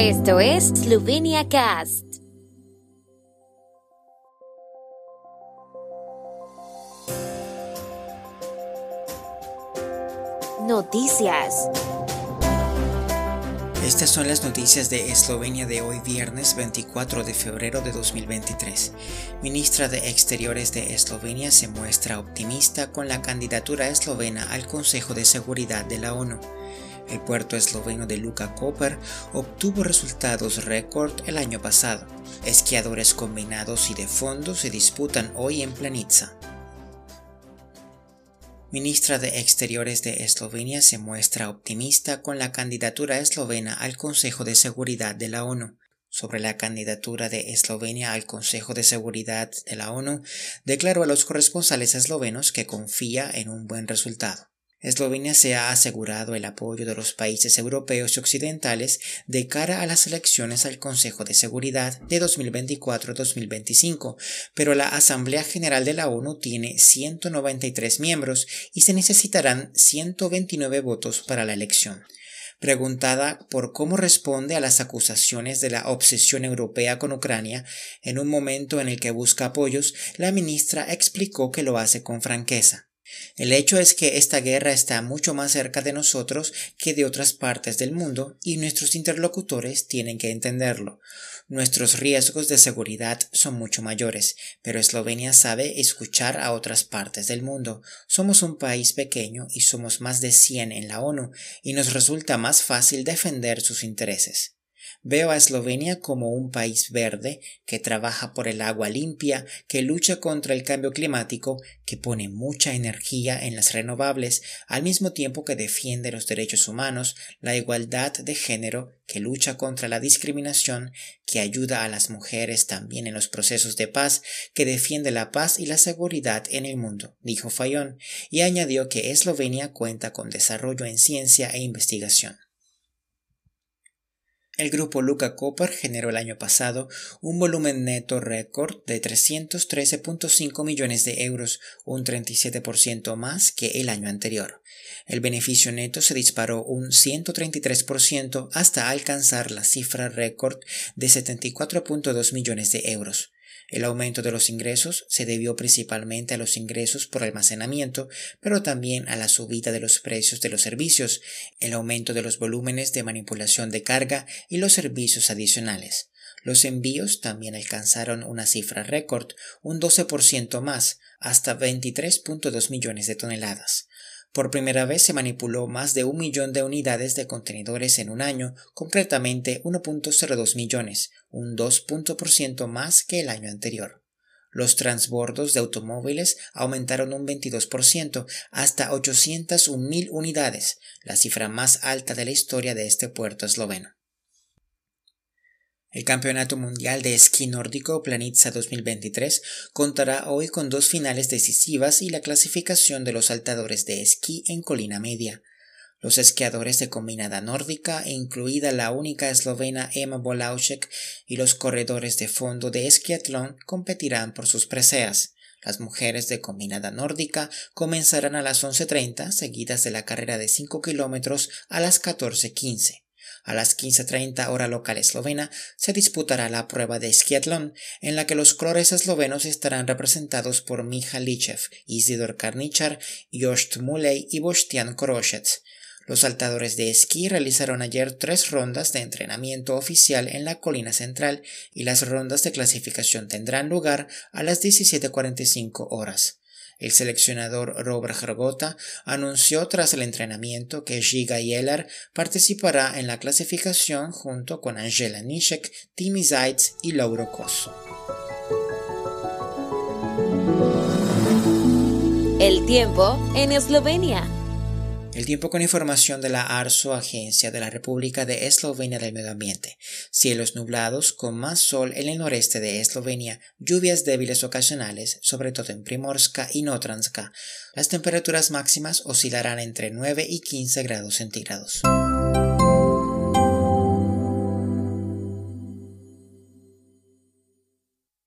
Esto es Slovenia Cast. Noticias. Estas son las noticias de Eslovenia de hoy viernes 24 de febrero de 2023. Ministra de Exteriores de Eslovenia se muestra optimista con la candidatura eslovena al Consejo de Seguridad de la ONU. El puerto esloveno de Luka Koper obtuvo resultados récord el año pasado. Esquiadores combinados y de fondo se disputan hoy en Planica. Ministra de Exteriores de Eslovenia se muestra optimista con la candidatura eslovena al Consejo de Seguridad de la ONU. Sobre la candidatura de Eslovenia al Consejo de Seguridad de la ONU, declaró a los corresponsales eslovenos que confía en un buen resultado. Eslovenia se ha asegurado el apoyo de los países europeos y occidentales de cara a las elecciones al Consejo de Seguridad de 2024-2025, pero la Asamblea General de la ONU tiene 193 miembros y se necesitarán 129 votos para la elección. Preguntada por cómo responde a las acusaciones de la obsesión europea con Ucrania en un momento en el que busca apoyos, la ministra explicó que lo hace con franqueza. El hecho es que esta guerra está mucho más cerca de nosotros que de otras partes del mundo y nuestros interlocutores tienen que entenderlo. Nuestros riesgos de seguridad son mucho mayores, pero Eslovenia sabe escuchar a otras partes del mundo. Somos un país pequeño y somos más de 100 en la ONU y nos resulta más fácil defender sus intereses. Veo a Eslovenia como un país verde que trabaja por el agua limpia, que lucha contra el cambio climático, que pone mucha energía en las renovables, al mismo tiempo que defiende los derechos humanos, la igualdad de género, que lucha contra la discriminación, que ayuda a las mujeres también en los procesos de paz, que defiende la paz y la seguridad en el mundo, dijo Fayón, y añadió que Eslovenia cuenta con desarrollo en ciencia e investigación. El grupo Luca Copper generó el año pasado un volumen neto récord de 313.5 millones de euros, un 37% más que el año anterior. El beneficio neto se disparó un 133% hasta alcanzar la cifra récord de 74.2 millones de euros. El aumento de los ingresos se debió principalmente a los ingresos por almacenamiento, pero también a la subida de los precios de los servicios, el aumento de los volúmenes de manipulación de carga y los servicios adicionales. Los envíos también alcanzaron una cifra récord, un 12% más, hasta 23.2 millones de toneladas. Por primera vez se manipuló más de un millón de unidades de contenedores en un año, concretamente 1.02 millones, un 2% más que el año anterior. Los transbordos de automóviles aumentaron un 22% hasta 801.000 unidades, la cifra más alta de la historia de este puerto esloveno. El Campeonato Mundial de Esquí Nórdico Planitza 2023 contará hoy con dos finales decisivas y la clasificación de los saltadores de esquí en colina media. Los esquiadores de combinada nórdica, incluida la única eslovena Emma Bolaušek, y los corredores de fondo de esquiatlón competirán por sus preseas. Las mujeres de combinada nórdica comenzarán a las 11.30, seguidas de la carrera de 5 kilómetros a las 14.15. A las 15.30 hora local eslovena se disputará la prueba de esquiatlón, en la que los colores eslovenos estarán representados por Miha Lichev, Isidor Karnichar, Jost Mulej y Bostian Koroshets. Los saltadores de esquí realizaron ayer tres rondas de entrenamiento oficial en la colina central y las rondas de clasificación tendrán lugar a las 17.45 horas. El seleccionador Robert Hrgota anunció tras el entrenamiento que Giga Yeller participará en la clasificación junto con Angela Nishek, Timi Zaitz y Lauro Koso. El tiempo en Eslovenia. El tiempo con información de la ARSO, Agencia de la República de Eslovenia del Medio Ambiente. Cielos nublados con más sol en el noreste de Eslovenia, lluvias débiles ocasionales, sobre todo en Primorska y Notranska. Las temperaturas máximas oscilarán entre 9 y 15 grados centígrados.